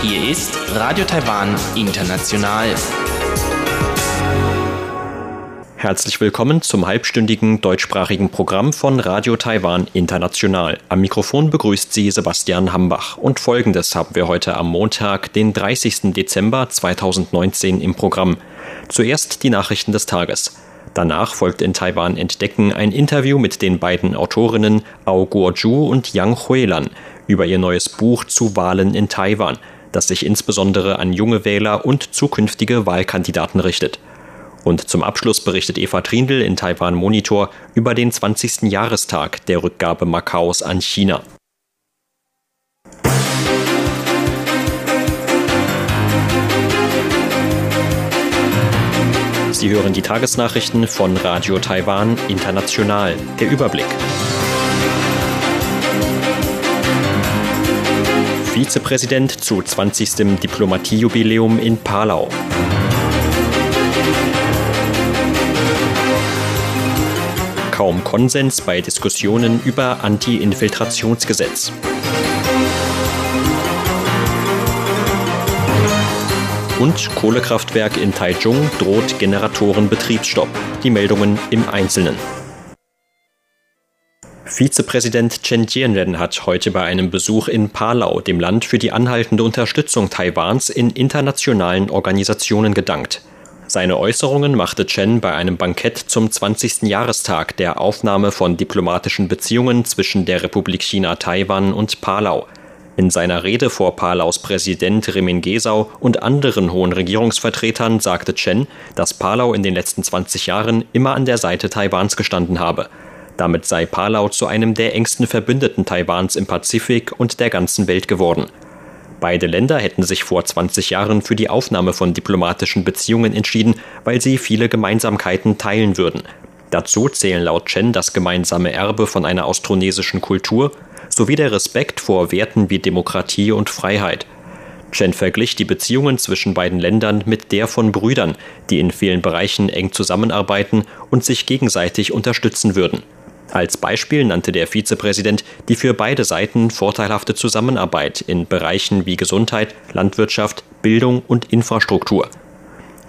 Hier ist Radio Taiwan International. Herzlich willkommen zum halbstündigen deutschsprachigen Programm von Radio Taiwan International. Am Mikrofon begrüßt Sie Sebastian Hambach. Und folgendes haben wir heute am Montag, den 30. Dezember 2019 im Programm. Zuerst die Nachrichten des Tages. Danach folgt in Taiwan Entdecken ein Interview mit den beiden Autorinnen Ao Guozhu und Yang Huilan über ihr neues Buch zu Wahlen in Taiwan, das sich insbesondere an junge Wähler und zukünftige Wahlkandidaten richtet. Und zum Abschluss berichtet Eva Trindl in Taiwan Monitor über den 20. Jahrestag der Rückgabe Makaos an China. Sie hören die Tagesnachrichten von Radio Taiwan International. Der Überblick. Vizepräsident zu 20. Diplomatiejubiläum in Palau. Kaum Konsens bei Diskussionen über Anti-Infiltrationsgesetz. Und Kohlekraftwerk in Taichung droht Generatorenbetriebsstopp. Die Meldungen im Einzelnen. Vizepräsident Chen Jianren hat heute bei einem Besuch in Palau dem Land für die anhaltende Unterstützung Taiwans in internationalen Organisationen gedankt. Seine Äußerungen machte Chen bei einem Bankett zum 20. Jahrestag der Aufnahme von diplomatischen Beziehungen zwischen der Republik China Taiwan und Palau. In seiner Rede vor Palaus Präsident Remin Gesau und anderen hohen Regierungsvertretern sagte Chen, dass Palau in den letzten 20 Jahren immer an der Seite Taiwans gestanden habe. Damit sei Palau zu einem der engsten Verbündeten Taiwans im Pazifik und der ganzen Welt geworden. Beide Länder hätten sich vor 20 Jahren für die Aufnahme von diplomatischen Beziehungen entschieden, weil sie viele Gemeinsamkeiten teilen würden. Dazu zählen laut Chen das gemeinsame Erbe von einer austronesischen Kultur, sowie der Respekt vor Werten wie Demokratie und Freiheit. Chen verglich die Beziehungen zwischen beiden Ländern mit der von Brüdern, die in vielen Bereichen eng zusammenarbeiten und sich gegenseitig unterstützen würden. Als Beispiel nannte der Vizepräsident die für beide Seiten vorteilhafte Zusammenarbeit in Bereichen wie Gesundheit, Landwirtschaft, Bildung und Infrastruktur.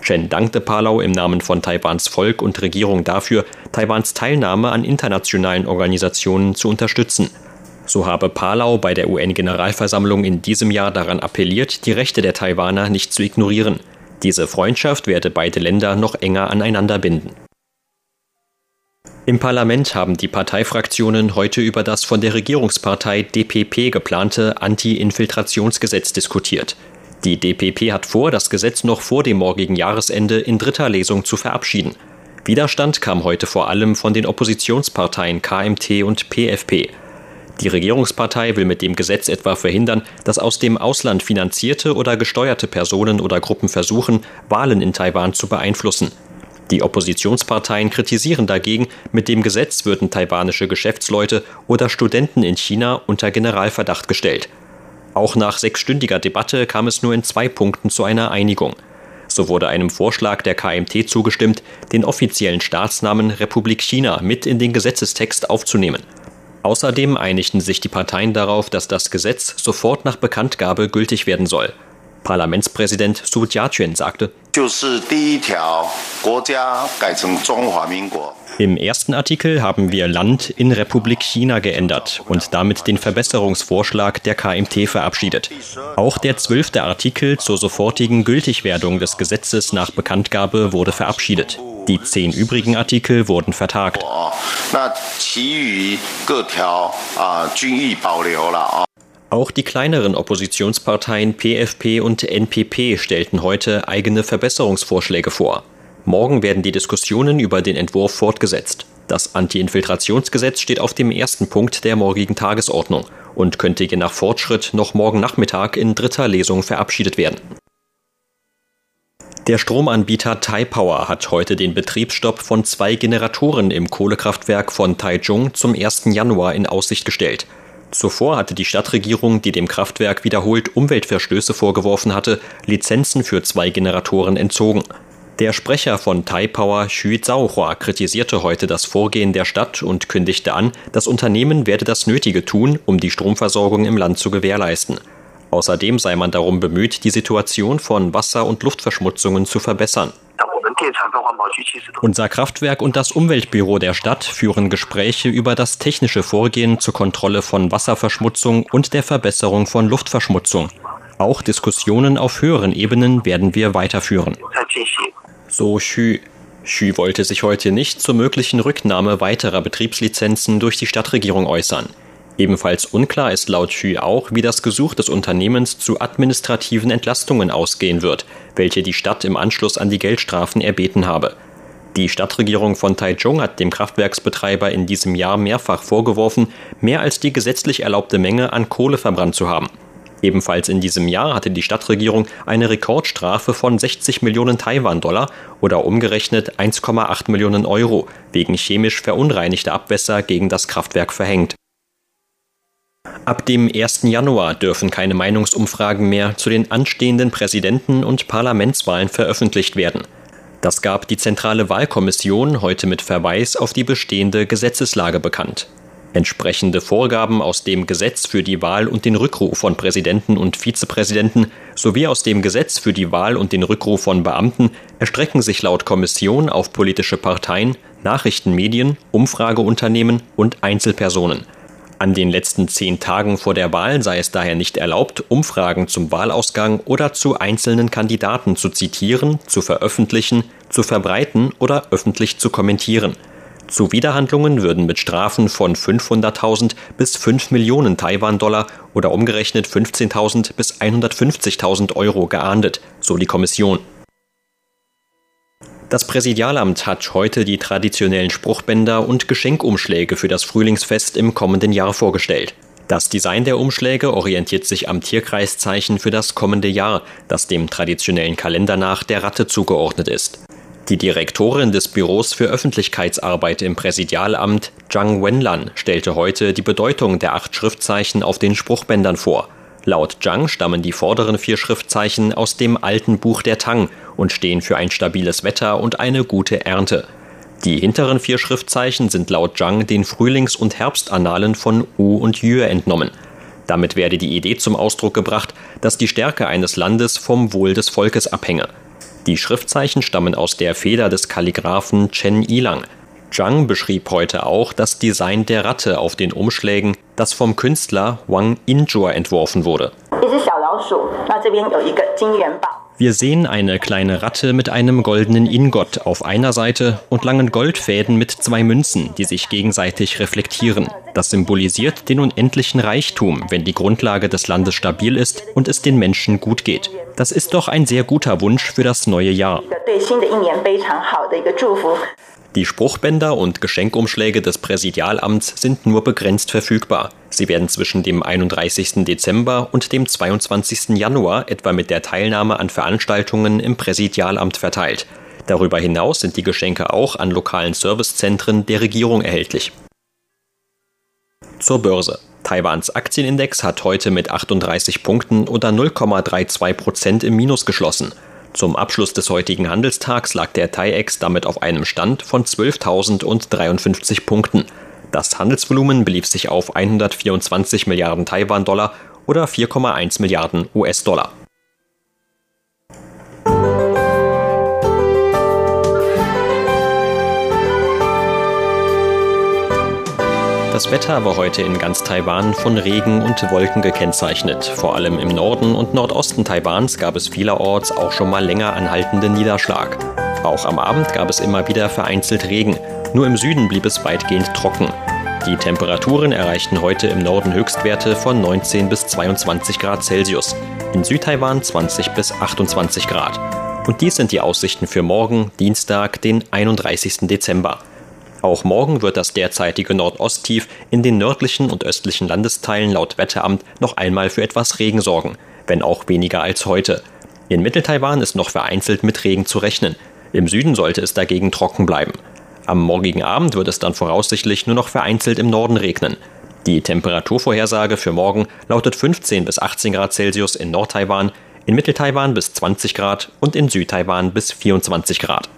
Chen dankte Palau im Namen von Taiwans Volk und Regierung dafür, Taiwans Teilnahme an internationalen Organisationen zu unterstützen – so habe Palau bei der UN-Generalversammlung in diesem Jahr daran appelliert, die Rechte der Taiwaner nicht zu ignorieren. Diese Freundschaft werde beide Länder noch enger aneinander binden. Im Parlament haben die Parteifraktionen heute über das von der Regierungspartei DPP geplante Anti-Infiltrationsgesetz diskutiert. Die DPP hat vor, das Gesetz noch vor dem morgigen Jahresende in dritter Lesung zu verabschieden. Widerstand kam heute vor allem von den Oppositionsparteien KMT und PFP. Die Regierungspartei will mit dem Gesetz etwa verhindern, dass aus dem Ausland finanzierte oder gesteuerte Personen oder Gruppen versuchen, Wahlen in Taiwan zu beeinflussen. Die Oppositionsparteien kritisieren dagegen, mit dem Gesetz würden taiwanische Geschäftsleute oder Studenten in China unter Generalverdacht gestellt. Auch nach sechsstündiger Debatte kam es nur in zwei Punkten zu einer Einigung. So wurde einem Vorschlag der KMT zugestimmt, den offiziellen Staatsnamen Republik China mit in den Gesetzestext aufzunehmen. Außerdem einigten sich die Parteien darauf, dass das Gesetz sofort nach Bekanntgabe gültig werden soll. Parlamentspräsident Su Jiaqun sagte, im ersten Artikel haben wir Land in Republik China geändert und damit den Verbesserungsvorschlag der KMT verabschiedet. Auch der zwölfte Artikel zur sofortigen Gültigwerdung des Gesetzes nach Bekanntgabe wurde verabschiedet. Die zehn übrigen Artikel wurden vertagt. Auch die kleineren Oppositionsparteien PFP und NPP stellten heute eigene Verbesserungsvorschläge vor. Morgen werden die Diskussionen über den Entwurf fortgesetzt. Das Anti-Infiltrationsgesetz steht auf dem ersten Punkt der morgigen Tagesordnung und könnte je nach Fortschritt noch morgen Nachmittag in dritter Lesung verabschiedet werden. Der Stromanbieter Taipower hat heute den Betriebsstopp von zwei Generatoren im Kohlekraftwerk von Taichung zum 1. Januar in Aussicht gestellt. Zuvor hatte die Stadtregierung, die dem Kraftwerk wiederholt Umweltverstöße vorgeworfen hatte, Lizenzen für zwei Generatoren entzogen. Der Sprecher von Taipower, Xu Zhaohua, kritisierte heute das Vorgehen der Stadt und kündigte an, das Unternehmen werde das Nötige tun, um die Stromversorgung im Land zu gewährleisten. Außerdem sei man darum bemüht, die Situation von Wasser- und Luftverschmutzungen zu verbessern. Unser Kraftwerk und das Umweltbüro der Stadt führen Gespräche über das technische Vorgehen zur Kontrolle von Wasserverschmutzung und der Verbesserung von Luftverschmutzung. Auch Diskussionen auf höheren Ebenen werden wir weiterführen. So Xu. Xu wollte sich heute nicht zur möglichen Rücknahme weiterer Betriebslizenzen durch die Stadtregierung äußern. Ebenfalls unklar ist laut Xu auch, wie das Gesuch des Unternehmens zu administrativen Entlastungen ausgehen wird, welche die Stadt im Anschluss an die Geldstrafen erbeten habe. Die Stadtregierung von Taichung hat dem Kraftwerksbetreiber in diesem Jahr mehrfach vorgeworfen, mehr als die gesetzlich erlaubte Menge an Kohle verbrannt zu haben. Ebenfalls in diesem Jahr hatte die Stadtregierung eine Rekordstrafe von 60 Millionen Taiwan-Dollar oder umgerechnet 1,8 Millionen Euro wegen chemisch verunreinigter Abwässer gegen das Kraftwerk verhängt. Ab dem 1. Januar dürfen keine Meinungsumfragen mehr zu den anstehenden Präsidenten- und Parlamentswahlen veröffentlicht werden. Das gab die Zentrale Wahlkommission heute mit Verweis auf die bestehende Gesetzeslage bekannt. Entsprechende Vorgaben aus dem Gesetz für die Wahl und den Rückruf von Präsidenten und Vizepräsidenten sowie aus dem Gesetz für die Wahl und den Rückruf von Beamten erstrecken sich laut Kommission auf politische Parteien, Nachrichtenmedien, Umfrageunternehmen und Einzelpersonen. An den letzten zehn Tagen vor der Wahl sei es daher nicht erlaubt, Umfragen zum Wahlausgang oder zu einzelnen Kandidaten zu zitieren, zu veröffentlichen, zu verbreiten oder öffentlich zu kommentieren. Zuwiderhandlungen würden mit Strafen von 500.000 bis 5 Millionen Taiwan-Dollar oder umgerechnet 15.000 bis 150.000 Euro geahndet, so die Kommission. Das Präsidialamt hat heute die traditionellen Spruchbänder und Geschenkumschläge für das Frühlingsfest im kommenden Jahr vorgestellt. Das Design der Umschläge orientiert sich am Tierkreiszeichen für das kommende Jahr, das dem traditionellen Kalender nach der Ratte zugeordnet ist. Die Direktorin des Büros für Öffentlichkeitsarbeit im Präsidialamt, Zhang Wenlan, stellte heute die Bedeutung der acht Schriftzeichen auf den Spruchbändern vor. Laut Zhang stammen die vorderen vier Schriftzeichen aus dem alten Buch der Tang und stehen für ein stabiles Wetter und eine gute Ernte. Die hinteren vier Schriftzeichen sind laut Zhang den Frühlings- und Herbstannalen von U und Yue entnommen. Damit werde die Idee zum Ausdruck gebracht, dass die Stärke eines Landes vom Wohl des Volkes abhänge. Die Schriftzeichen stammen aus der Feder des Kalligraphen Chen Yilang. Zhang beschrieb heute auch das Design der Ratte auf den Umschlägen, das vom Künstler Wang Injua entworfen wurde. Wir sehen eine kleine Ratte mit einem goldenen Ingot auf einer Seite und langen Goldfäden mit zwei Münzen, die sich gegenseitig reflektieren. Das symbolisiert den unendlichen Reichtum, wenn die Grundlage des Landes stabil ist und es den Menschen gut geht. Das ist doch ein sehr guter Wunsch für das neue Jahr. Die Spruchbänder und Geschenkumschläge des Präsidialamts sind nur begrenzt verfügbar. Sie werden zwischen dem 31. Dezember und dem 22. Januar etwa mit der Teilnahme an Veranstaltungen im Präsidialamt verteilt. Darüber hinaus sind die Geschenke auch an lokalen Servicezentren der Regierung erhältlich. Zur Börse. Taiwans Aktienindex hat heute mit 38 Punkten oder 0,32 Prozent im Minus geschlossen. Zum Abschluss des heutigen Handelstags lag der TAIEX damit auf einem Stand von 12.053 Punkten. Das Handelsvolumen belief sich auf 124 Milliarden Taiwan-Dollar oder 4,1 Milliarden US-Dollar. Das Wetter war heute in ganz Taiwan von Regen und Wolken gekennzeichnet. Vor allem im Norden und Nordosten Taiwans gab es vielerorts auch schon mal länger anhaltenden Niederschlag. Auch am Abend gab es immer wieder vereinzelt Regen. Nur im Süden blieb es weitgehend trocken. Die Temperaturen erreichten heute im Norden Höchstwerte von 19 bis 22 Grad Celsius, in Südtaiwan 20 bis 28 Grad. Und dies sind die Aussichten für morgen, Dienstag, den 31. Dezember. Auch morgen wird das derzeitige Nordosttief in den nördlichen und östlichen Landesteilen laut Wetteramt noch einmal für etwas Regen sorgen, wenn auch weniger als heute. In Mitteltaiwan ist noch vereinzelt mit Regen zu rechnen. Im Süden sollte es dagegen trocken bleiben. Am morgigen Abend wird es dann voraussichtlich nur noch vereinzelt im Norden regnen. Die Temperaturvorhersage für morgen lautet 15 bis 18 Grad Celsius in Nordtaiwan, in Mittel-Taiwan bis 20 Grad und in Süd-Taiwan bis 24 Grad.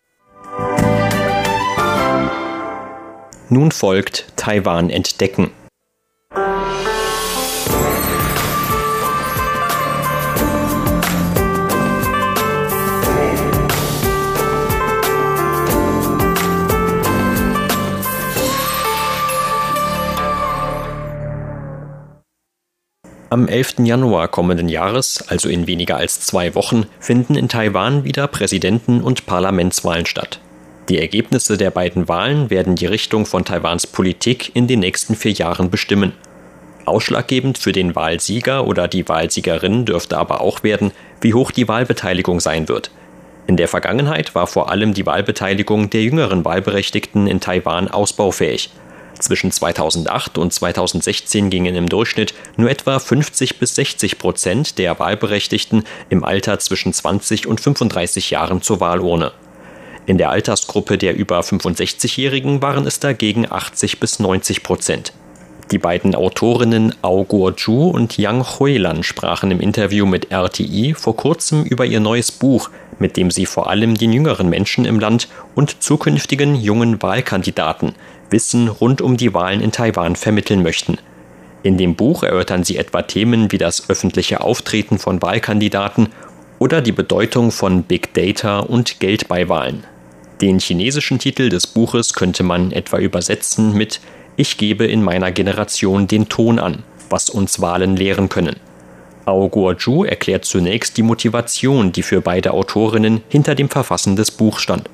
Nun folgt Taiwan entdecken. Am 11. Januar kommenden Jahres, also in weniger als zwei Wochen, finden in Taiwan wieder Präsidenten- und Parlamentswahlen statt. Die Ergebnisse der beiden Wahlen werden die Richtung von Taiwans Politik in den nächsten vier Jahren bestimmen. Ausschlaggebend für den Wahlsieger oder die Wahlsiegerin dürfte aber auch werden, wie hoch die Wahlbeteiligung sein wird. In der Vergangenheit war vor allem die Wahlbeteiligung der jüngeren Wahlberechtigten in Taiwan ausbaufähig. Zwischen 2008 und 2016 gingen im Durchschnitt nur etwa 50 bis 60 Prozent der Wahlberechtigten im Alter zwischen 20 und 35 Jahren zur Wahlurne. In der Altersgruppe der über 65-Jährigen waren es dagegen 80 bis 90 Prozent. Die beiden Autorinnen Ao Guo-ju und Yang Huilan sprachen im Interview mit RTI vor kurzem über ihr neues Buch, mit dem sie vor allem den jüngeren Menschen im Land und zukünftigen jungen Wahlkandidaten Wissen rund um die Wahlen in Taiwan vermitteln möchten. In dem Buch erörtern sie etwa Themen wie das öffentliche Auftreten von Wahlkandidaten oder die Bedeutung von Big Data und Geld bei Wahlen. Den chinesischen Titel des Buches könnte man etwa übersetzen mit Ich gebe in meiner Generation den Ton an, was uns Wahlen lehren können. Ao Guoju erklärt zunächst die Motivation, die für beide Autorinnen hinter dem Verfassen des Buchs stand.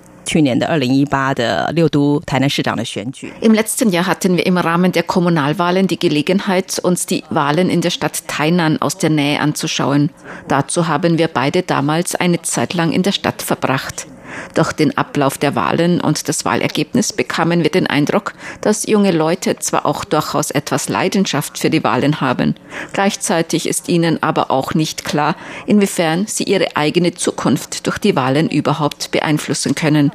Im letzten Jahr hatten wir im Rahmen der Kommunalwahlen die Gelegenheit, uns die Wahlen in der Stadt Tainan aus der Nähe anzuschauen. Dazu haben wir beide damals eine Zeit lang in der Stadt verbracht. Durch den Ablauf der Wahlen und das Wahlergebnis bekamen wir den Eindruck, dass junge Leute zwar auch durchaus etwas Leidenschaft für die Wahlen haben, gleichzeitig ist ihnen aber auch nicht klar, inwiefern sie ihre eigene Zukunft durch die Wahlen überhaupt beeinflussen können.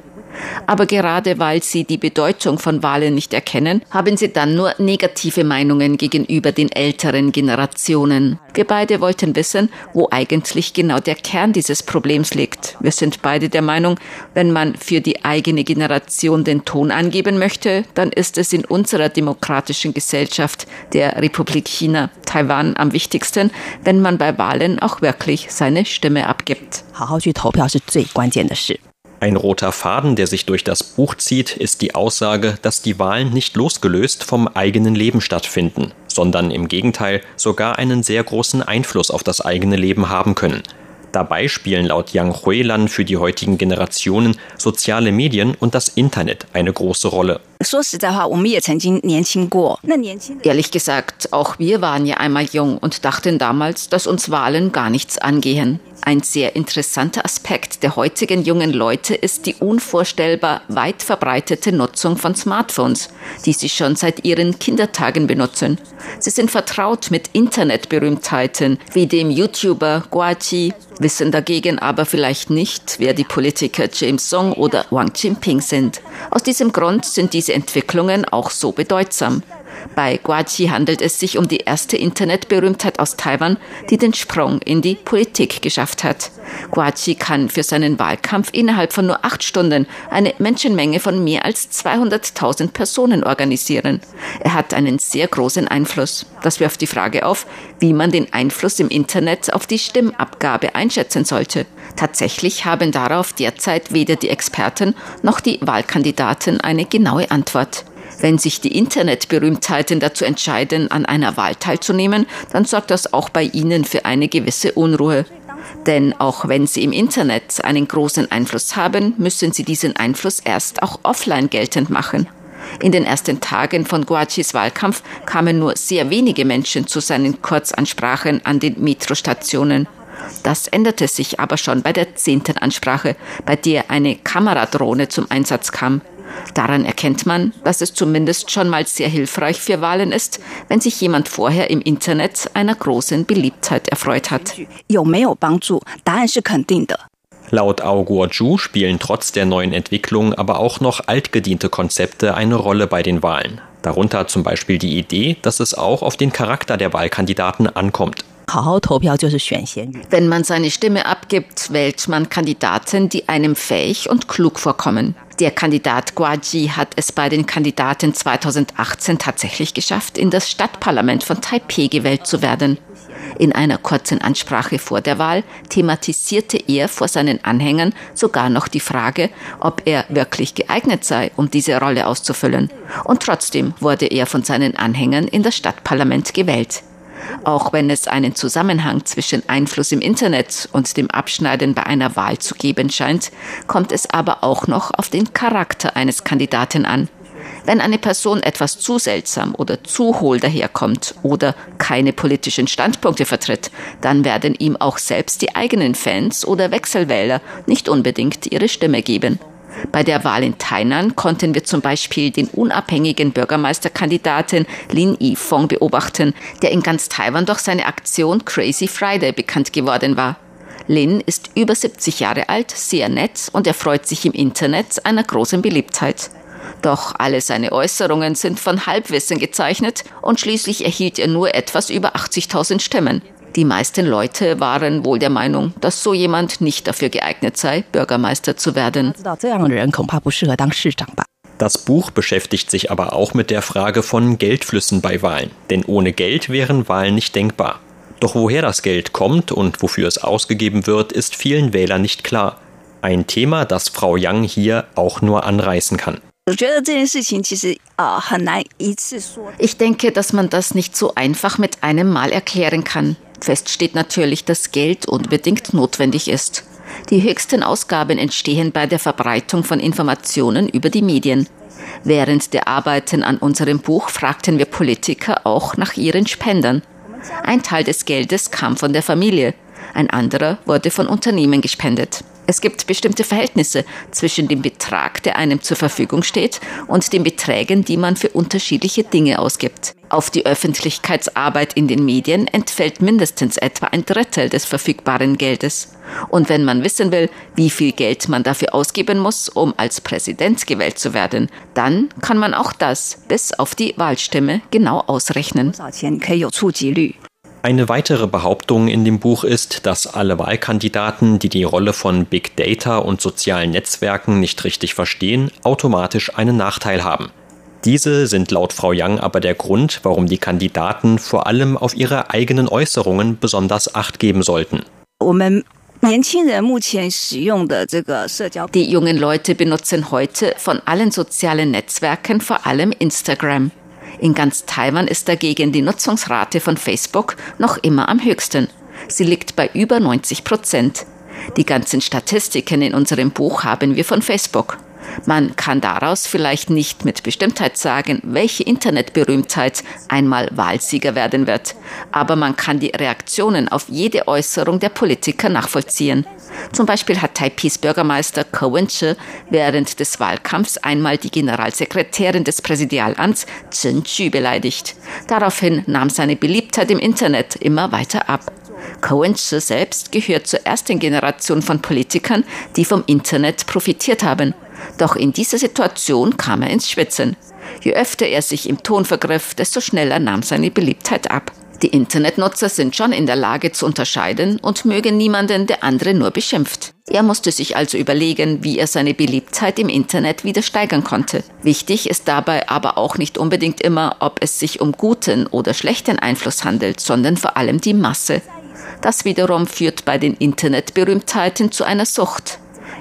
Aber gerade weil sie die Bedeutung von Wahlen nicht erkennen, haben sie dann nur negative Meinungen gegenüber den älteren Generationen. Wir beide wollten wissen, wo eigentlich genau der Kern dieses Problems liegt. Wir sind beide der Meinung, wenn man für die eigene Generation den Ton angeben möchte, dann ist es in unserer demokratischen Gesellschaft, der Republik China, Taiwan am wichtigsten, wenn man bei Wahlen auch wirklich seine Stimme abgibt. 好好去投票是最关键的事。 Ein roter Faden, der sich durch das Buch zieht, ist die Aussage, dass die Wahlen nicht losgelöst vom eigenen Leben stattfinden, sondern im Gegenteil sogar einen sehr großen Einfluss auf das eigene Leben haben können. Dabei spielen laut Yang Huilan für die heutigen Generationen soziale Medien und das Internet eine große Rolle. Ehrlich gesagt, auch wir waren ja einmal jung und dachten damals, dass uns Wahlen gar nichts angehen. Ein sehr interessanter Aspekt der heutigen jungen Leute ist die unvorstellbar weit verbreitete Nutzung von Smartphones, die sie schon seit ihren Kindertagen benutzen. Sie sind vertraut mit Internetberühmtheiten wie dem YouTuber Guachi, wissen dagegen aber vielleicht nicht, wer die Politiker James Song oder Wang Jinping sind. Aus diesem Grund sind diese Entwicklungen auch so bedeutsam. Bei Guachi handelt es sich um die erste Internetberühmtheit aus Taiwan, die den Sprung in die Politik geschafft hat. Guachi kann für seinen Wahlkampf innerhalb von nur acht Stunden eine Menschenmenge von mehr als 200.000 Personen organisieren. Er hat einen sehr großen Einfluss. Das wirft die Frage auf, wie man den Einfluss im Internet auf die Stimmabgabe einschätzen sollte. Tatsächlich haben darauf derzeit weder die Experten noch die Wahlkandidaten eine genaue Antwort. Wenn sich die Internetberühmtheiten dazu entscheiden, an einer Wahl teilzunehmen, dann sorgt das auch bei ihnen für eine gewisse Unruhe. Denn auch wenn sie im Internet einen großen Einfluss haben, müssen sie diesen Einfluss erst auch offline geltend machen. In den ersten Tagen von Guachis Wahlkampf kamen nur sehr wenige Menschen zu seinen Kurzansprachen an den Metrostationen. Das änderte sich aber schon bei der zehnten Ansprache, bei der eine Kameradrohne zum Einsatz kam. Daran erkennt man, dass es zumindest schon mal sehr hilfreich für Wahlen ist, wenn sich jemand vorher im Internet einer großen Beliebtheit erfreut hat. Laut Ao Guo-ju spielen trotz der neuen Entwicklung aber auch noch altgediente Konzepte eine Rolle bei den Wahlen. Darunter zum Beispiel die Idee, dass es auch auf den Charakter der Wahlkandidaten ankommt. Wenn man seine Stimme abgibt, wählt man Kandidaten, die einem fähig und klug vorkommen. Der Kandidat Guaji hat es bei den Kandidaten 2018 tatsächlich geschafft, in das Stadtparlament von Taipeh gewählt zu werden. In einer kurzen Ansprache vor der Wahl thematisierte er vor seinen Anhängern sogar noch die Frage, ob er wirklich geeignet sei, um diese Rolle auszufüllen. Und trotzdem wurde er von seinen Anhängern in das Stadtparlament gewählt. Auch wenn es einen Zusammenhang zwischen Einfluss im Internet und dem Abschneiden bei einer Wahl zu geben scheint, kommt es aber auch noch auf den Charakter eines Kandidaten an. Wenn eine Person etwas zu seltsam oder zu hohl daherkommt oder keine politischen Standpunkte vertritt, dann werden ihm auch selbst die eigenen Fans oder Wechselwähler nicht unbedingt ihre Stimme geben. Bei der Wahl in Tainan konnten wir zum Beispiel den unabhängigen Bürgermeisterkandidaten Lin Yifeng beobachten, der in ganz Taiwan durch seine Aktion Crazy Friday bekannt geworden war. Lin ist über 70 Jahre alt, sehr nett und erfreut sich im Internet einer großen Beliebtheit. Doch alle seine Äußerungen sind von Halbwissen gezeichnet und schließlich erhielt er nur etwas über 80.000 Stimmen. Die meisten Leute waren wohl der Meinung, dass so jemand nicht dafür geeignet sei, Bürgermeister zu werden. Das Buch beschäftigt sich aber auch mit der Frage von Geldflüssen bei Wahlen, denn ohne Geld wären Wahlen nicht denkbar. Doch woher das Geld kommt und wofür es ausgegeben wird, ist vielen Wählern nicht klar. Ein Thema, das Frau Yang hier auch nur anreißen kann. Ich denke, dass man das nicht so einfach mit einem Mal erklären kann. Fest steht natürlich, dass Geld unbedingt notwendig ist. Die höchsten Ausgaben entstehen bei der Verbreitung von Informationen über die Medien. Während der Arbeiten an unserem Buch fragten wir Politiker auch nach ihren Spendern. Ein Teil des Geldes kam von der Familie, ein anderer wurde von Unternehmen gespendet. Es gibt bestimmte Verhältnisse zwischen dem Betrag, der einem zur Verfügung steht, und den Beträgen, die man für unterschiedliche Dinge ausgibt. Auf die Öffentlichkeitsarbeit in den Medien entfällt mindestens etwa ein Drittel des verfügbaren Geldes. Und wenn man wissen will, wie viel Geld man dafür ausgeben muss, um als Präsident gewählt zu werden, dann kann man auch das bis auf die Wahlstimme genau ausrechnen. Eine weitere Behauptung in dem Buch ist, dass alle Wahlkandidaten, die die Rolle von Big Data und sozialen Netzwerken nicht richtig verstehen, automatisch einen Nachteil haben. Diese sind laut Frau Yang aber der Grund, warum die Kandidaten vor allem auf ihre eigenen Äußerungen besonders Acht geben sollten. Die jungen Leute benutzen heute von allen sozialen Netzwerken vor allem Instagram. In ganz Taiwan ist dagegen die Nutzungsrate von Facebook noch immer am höchsten. Sie liegt bei über 90 Prozent. Die ganzen Statistiken in unserem Buch haben wir von Facebook. Man kann daraus vielleicht nicht mit Bestimmtheit sagen, welche Internetberühmtheit einmal Wahlsieger werden wird, aber man kann die Reaktionen auf jede Äußerung der Politiker nachvollziehen. Zum Beispiel hat Taipis Bürgermeister Ko Wen-che während des Wahlkampfs einmal die Generalsekretärin des Präsidialamts Chen Chu beleidigt. Daraufhin nahm seine Beliebtheit im Internet immer weiter ab. Cohen-Che selbst gehört zur ersten Generation von Politikern, die vom Internet profitiert haben. Doch in dieser Situation kam er ins Schwitzen. Je öfter er sich im Ton vergriff, desto schneller nahm seine Beliebtheit ab. Die Internetnutzer sind schon in der Lage zu unterscheiden und mögen niemanden, der andere nur beschimpft. Er musste sich also überlegen, wie er seine Beliebtheit im Internet wieder steigern konnte. Wichtig ist dabei aber auch nicht unbedingt immer, ob es sich um guten oder schlechten Einfluss handelt, sondern vor allem die Masse. Das wiederum führt bei den Internetberühmtheiten zu einer Sucht.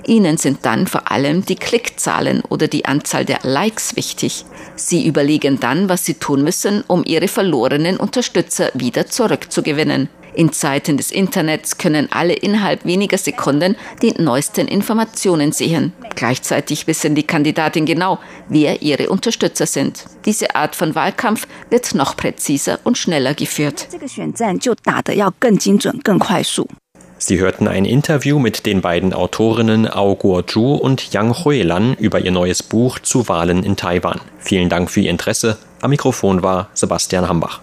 Ihnen sind dann vor allem die Klickzahlen oder die Anzahl der Likes wichtig. Sie überlegen dann, was sie tun müssen, um ihre verlorenen Unterstützer wieder zurückzugewinnen. In Zeiten des Internets können alle innerhalb weniger Sekunden die neuesten Informationen sehen. Gleichzeitig wissen die Kandidaten genau, wer ihre Unterstützer sind. Diese Art von Wahlkampf wird noch präziser und schneller geführt. Sie hörten ein Interview mit den beiden Autorinnen Ao Guo-Zhu und Yang Hui-Lan über ihr neues Buch zu Wahlen in Taiwan. Vielen Dank für Ihr Interesse. Am Mikrofon war Sebastian Hambach.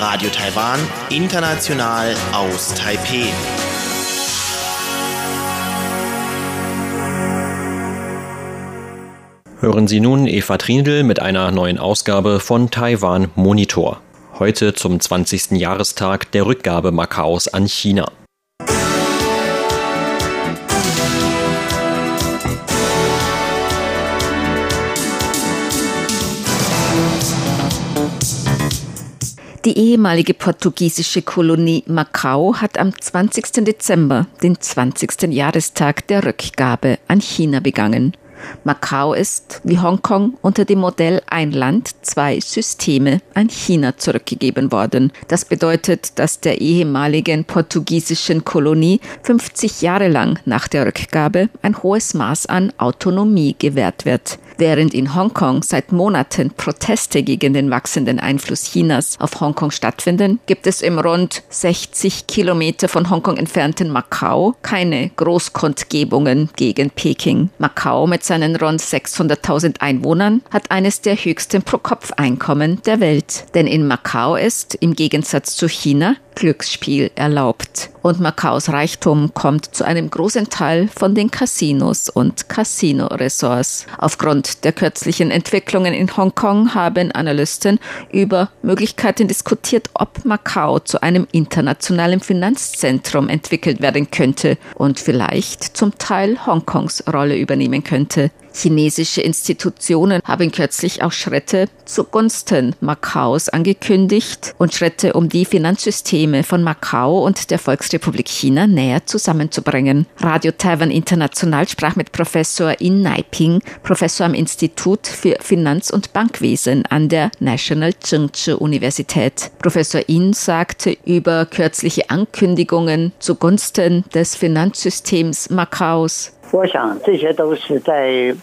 Radio Taiwan, international aus Taipeh. Hören Sie nun Eva Trindl mit einer neuen Ausgabe von Taiwan Monitor. Heute zum 20. Jahrestag der Rückgabe Makaos an China. Die ehemalige portugiesische Kolonie Macau hat am 20. Dezember den 20. Jahrestag der Rückgabe an China begangen. Macau ist, wie Hongkong, unter dem Modell ein Land, zwei Systeme an China zurückgegeben worden. Das bedeutet, dass der ehemaligen portugiesischen Kolonie 50 Jahre lang nach der Rückgabe ein hohes Maß an Autonomie gewährt wird. Während in Hongkong seit Monaten Proteste gegen den wachsenden Einfluss Chinas auf Hongkong stattfinden, gibt es im rund 60 Kilometer von Hongkong entfernten Macau keine Großkundgebungen gegen Peking. Macau mit seinen rund 600.000 Einwohnern hat eines der höchsten Pro-Kopf-Einkommen der Welt. Denn in Macau ist, im Gegensatz zu China, Glücksspiel erlaubt. Und Macaus Reichtum kommt zu einem großen Teil von den Casinos und Casino-Ressorts. Aufgrund der kürzlichen Entwicklungen in Hongkong haben Analysten über Möglichkeiten diskutiert, ob Macau zu einem internationalen Finanzzentrum entwickelt werden könnte und vielleicht zum Teil Hongkongs Rolle übernehmen könnte. Chinesische Institutionen haben kürzlich auch Schritte zugunsten Makaos angekündigt und Schritte, um die Finanzsysteme von Macau und der Volksrepublik China näher zusammenzubringen. Radio Taiwan International sprach mit Professor In Naiping, Professor am Institut für Finanz- und Bankwesen an der National Zhengzhi Universität. Professor In sagte über kürzliche Ankündigungen zugunsten des Finanzsystems Makaos, 我想这些都是在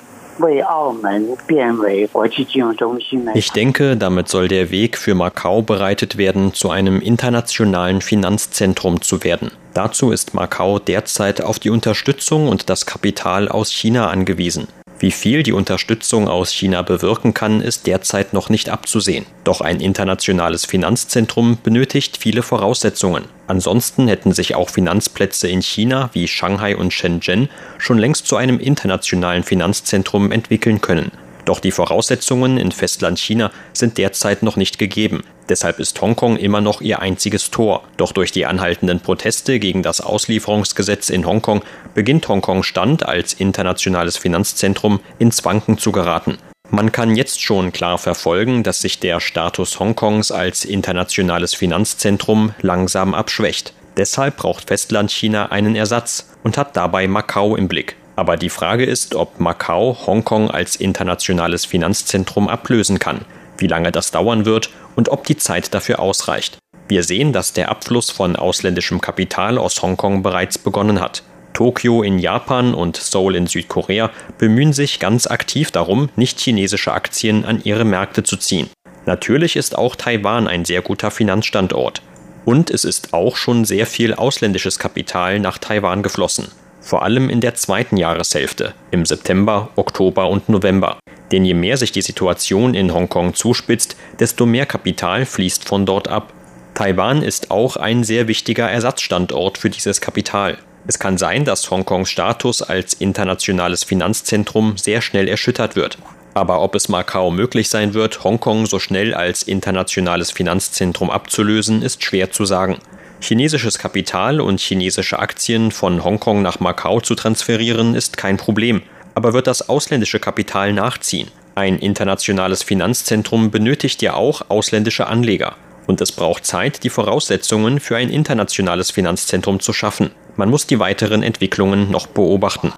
ich denke, damit soll der Weg für Macau bereitet werden, zu einem internationalen Finanzzentrum zu werden. Dazu ist Macau derzeit auf die Unterstützung und das Kapital aus China angewiesen. Wie viel die Unterstützung aus China bewirken kann, ist derzeit noch nicht abzusehen. Doch ein internationales Finanzzentrum benötigt viele Voraussetzungen. Ansonsten hätten sich auch Finanzplätze in China wie Shanghai und Shenzhen schon längst zu einem internationalen Finanzzentrum entwickeln können. Doch die Voraussetzungen in Festland China sind derzeit noch nicht gegeben. Deshalb ist Hongkong immer noch ihr einziges Tor. Doch durch die anhaltenden Proteste gegen das Auslieferungsgesetz in Hongkong beginnt Hongkong Stand als internationales Finanzzentrum ins Wanken zu geraten. Man kann jetzt schon klar verfolgen, dass sich der Status Hongkongs als internationales Finanzzentrum langsam abschwächt. Deshalb braucht Festlandchina einen Ersatz und hat dabei Macau im Blick. Aber die Frage ist, ob Macau Hongkong als internationales Finanzzentrum ablösen kann, wie lange das dauern wird und ob die Zeit dafür ausreicht. Wir sehen, dass der Abfluss von ausländischem Kapital aus Hongkong bereits begonnen hat. Tokio in Japan und Seoul in Südkorea bemühen sich ganz aktiv darum, nicht chinesische Aktien an ihre Märkte zu ziehen. Natürlich ist auch Taiwan ein sehr guter Finanzstandort. Und es ist auch schon sehr viel ausländisches Kapital nach Taiwan geflossen vor allem in der zweiten Jahreshälfte, im September, Oktober und November. Denn je mehr sich die Situation in Hongkong zuspitzt, desto mehr Kapital fließt von dort ab. Taiwan ist auch ein sehr wichtiger Ersatzstandort für dieses Kapital. Es kann sein, dass Hongkongs Status als internationales Finanzzentrum sehr schnell erschüttert wird. Aber ob es Macau möglich sein wird, Hongkong so schnell als internationales Finanzzentrum abzulösen, ist schwer zu sagen. Chinesisches Kapital und chinesische Aktien von Hongkong nach Macau zu transferieren ist kein Problem, aber wird das ausländische Kapital nachziehen? Ein internationales Finanzzentrum benötigt ja auch ausländische Anleger. Und es braucht Zeit, die Voraussetzungen für ein internationales Finanzzentrum zu schaffen. Man muss die weiteren Entwicklungen noch beobachten.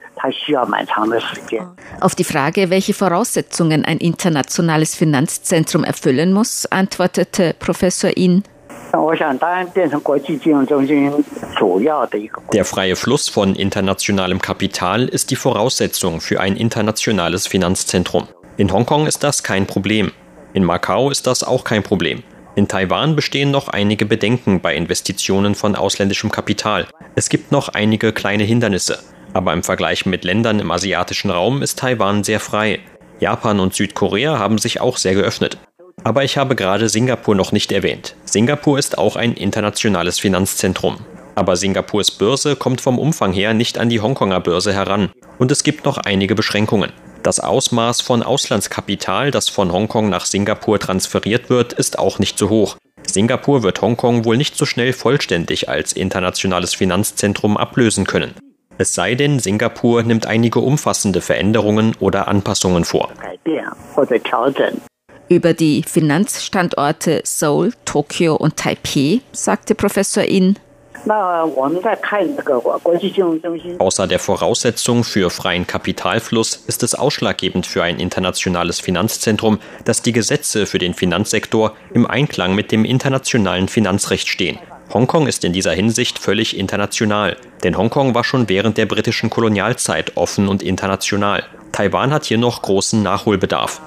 Auf die Frage, welche Voraussetzungen ein internationales Finanzzentrum erfüllen muss, antwortete Professor In. Der freie Fluss von internationalem Kapital ist die Voraussetzung für ein internationales Finanzzentrum. In Hongkong ist das kein Problem. In Macau ist das auch kein Problem. In Taiwan bestehen noch einige Bedenken bei Investitionen von ausländischem Kapital. Es gibt noch einige kleine Hindernisse. Aber im Vergleich mit Ländern im asiatischen Raum ist Taiwan sehr frei. Japan und Südkorea haben sich auch sehr geöffnet. Aber ich habe gerade Singapur noch nicht erwähnt. Singapur ist auch ein internationales Finanzzentrum. Aber Singapurs Börse kommt vom Umfang her nicht an die Hongkonger Börse heran. Und es gibt noch einige Beschränkungen. Das Ausmaß von Auslandskapital, das von Hongkong nach Singapur transferiert wird, ist auch nicht so hoch. Singapur wird Hongkong wohl nicht so schnell vollständig als internationales Finanzzentrum ablösen können. Es sei denn, Singapur nimmt einige umfassende Veränderungen oder Anpassungen vor. Über die Finanzstandorte Seoul, Tokio und Taipei sagte Professor In, Außer der Voraussetzung für freien Kapitalfluss ist es ausschlaggebend für ein internationales Finanzzentrum, dass die Gesetze für den Finanzsektor im Einklang mit dem internationalen Finanzrecht stehen. Hongkong ist in dieser Hinsicht völlig international, denn Hongkong war schon während der britischen Kolonialzeit offen und international. Taiwan hat hier noch großen Nachholbedarf.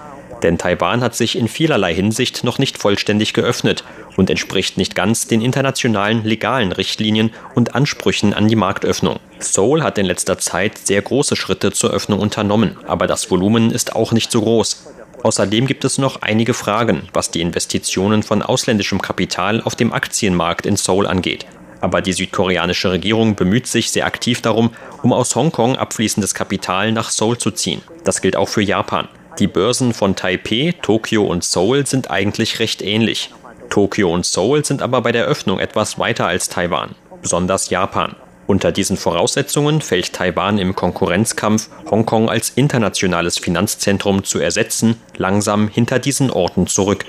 Denn Taiwan hat sich in vielerlei Hinsicht noch nicht vollständig geöffnet und entspricht nicht ganz den internationalen legalen Richtlinien und Ansprüchen an die Marktöffnung. Seoul hat in letzter Zeit sehr große Schritte zur Öffnung unternommen, aber das Volumen ist auch nicht so groß. Außerdem gibt es noch einige Fragen, was die Investitionen von ausländischem Kapital auf dem Aktienmarkt in Seoul angeht. Aber die südkoreanische Regierung bemüht sich sehr aktiv darum, um aus Hongkong abfließendes Kapital nach Seoul zu ziehen. Das gilt auch für Japan. Die Börsen von Taipei, Tokio und Seoul sind eigentlich recht ähnlich. Tokio und Seoul sind aber bei der Öffnung etwas weiter als Taiwan, besonders Japan. Unter diesen Voraussetzungen fällt Taiwan im Konkurrenzkampf, Hongkong als internationales Finanzzentrum zu ersetzen, langsam hinter diesen Orten zurück.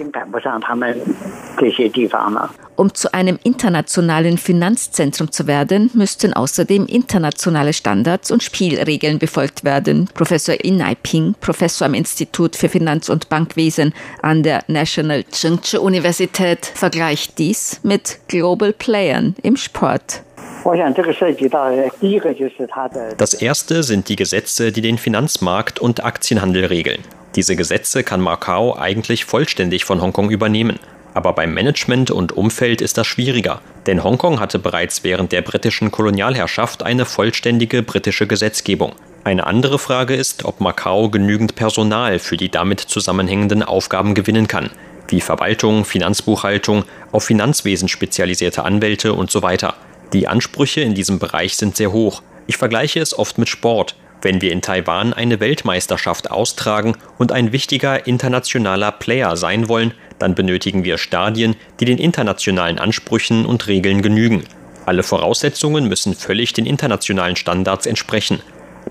Um zu einem internationalen Finanzzentrum zu werden, müssten außerdem internationale Standards und Spielregeln befolgt werden. Professor In Ping, Professor am Institut für Finanz- und Bankwesen an der National Tsinghua Universität, vergleicht dies mit Global Playern im Sport. Das erste sind die Gesetze, die den Finanzmarkt und Aktienhandel regeln. Diese Gesetze kann Macau eigentlich vollständig von Hongkong übernehmen. Aber beim Management und Umfeld ist das schwieriger, denn Hongkong hatte bereits während der britischen Kolonialherrschaft eine vollständige britische Gesetzgebung. Eine andere Frage ist, ob Macau genügend Personal für die damit zusammenhängenden Aufgaben gewinnen kann, wie Verwaltung, Finanzbuchhaltung, auf Finanzwesen spezialisierte Anwälte und so weiter. Die Ansprüche in diesem Bereich sind sehr hoch. Ich vergleiche es oft mit Sport. Wenn wir in Taiwan eine Weltmeisterschaft austragen und ein wichtiger internationaler Player sein wollen, dann benötigen wir Stadien, die den internationalen Ansprüchen und Regeln genügen. Alle Voraussetzungen müssen völlig den internationalen Standards entsprechen.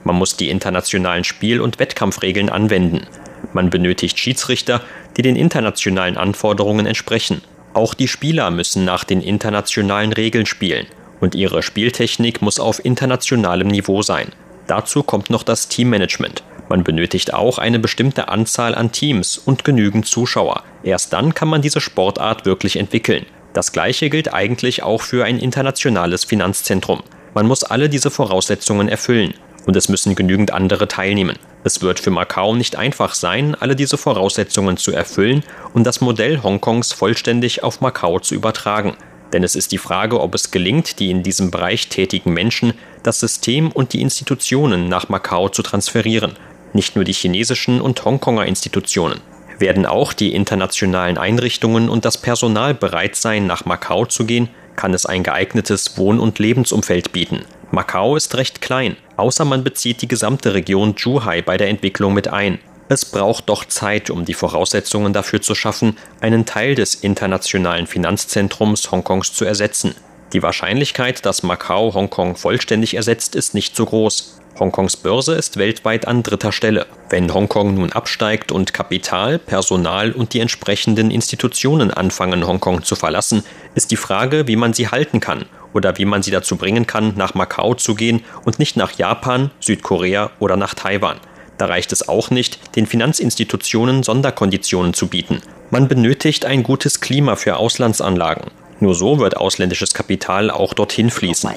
Man muss die internationalen Spiel- und Wettkampfregeln anwenden. Man benötigt Schiedsrichter, die den internationalen Anforderungen entsprechen. Auch die Spieler müssen nach den internationalen Regeln spielen und ihre Spieltechnik muss auf internationalem Niveau sein. Dazu kommt noch das Teammanagement. Man benötigt auch eine bestimmte Anzahl an Teams und genügend Zuschauer. Erst dann kann man diese Sportart wirklich entwickeln. Das gleiche gilt eigentlich auch für ein internationales Finanzzentrum. Man muss alle diese Voraussetzungen erfüllen und es müssen genügend andere teilnehmen. Es wird für Macau nicht einfach sein, alle diese Voraussetzungen zu erfüllen und das Modell Hongkongs vollständig auf Macau zu übertragen. Denn es ist die Frage, ob es gelingt, die in diesem Bereich tätigen Menschen, das System und die Institutionen nach Macau zu transferieren. Nicht nur die chinesischen und Hongkonger Institutionen. Werden auch die internationalen Einrichtungen und das Personal bereit sein, nach Macau zu gehen, kann es ein geeignetes Wohn- und Lebensumfeld bieten. Macau ist recht klein, außer man bezieht die gesamte Region Zhuhai bei der Entwicklung mit ein. Es braucht doch Zeit, um die Voraussetzungen dafür zu schaffen, einen Teil des internationalen Finanzzentrums Hongkongs zu ersetzen. Die Wahrscheinlichkeit, dass Macau Hongkong vollständig ersetzt, ist nicht so groß. Hongkongs Börse ist weltweit an dritter Stelle. Wenn Hongkong nun absteigt und Kapital, Personal und die entsprechenden Institutionen anfangen, Hongkong zu verlassen, ist die Frage, wie man sie halten kann oder wie man sie dazu bringen kann, nach Macau zu gehen und nicht nach Japan, Südkorea oder nach Taiwan. Da reicht es auch nicht, den Finanzinstitutionen Sonderkonditionen zu bieten. Man benötigt ein gutes Klima für Auslandsanlagen. Nur so wird ausländisches Kapital auch dorthin fließen.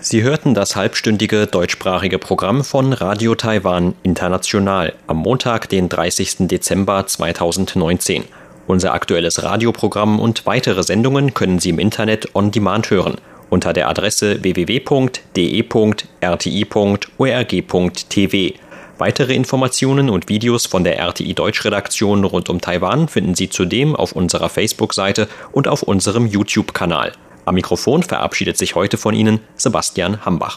Sie hörten das halbstündige deutschsprachige Programm von Radio Taiwan International am Montag, den 30. Dezember 2019. Unser aktuelles Radioprogramm und weitere Sendungen können Sie im Internet on demand hören unter der Adresse www.de.rti.org.tv. Weitere Informationen und Videos von der RTI Deutschredaktion rund um Taiwan finden Sie zudem auf unserer Facebook-Seite und auf unserem YouTube-Kanal. Am Mikrofon verabschiedet sich heute von Ihnen Sebastian Hambach.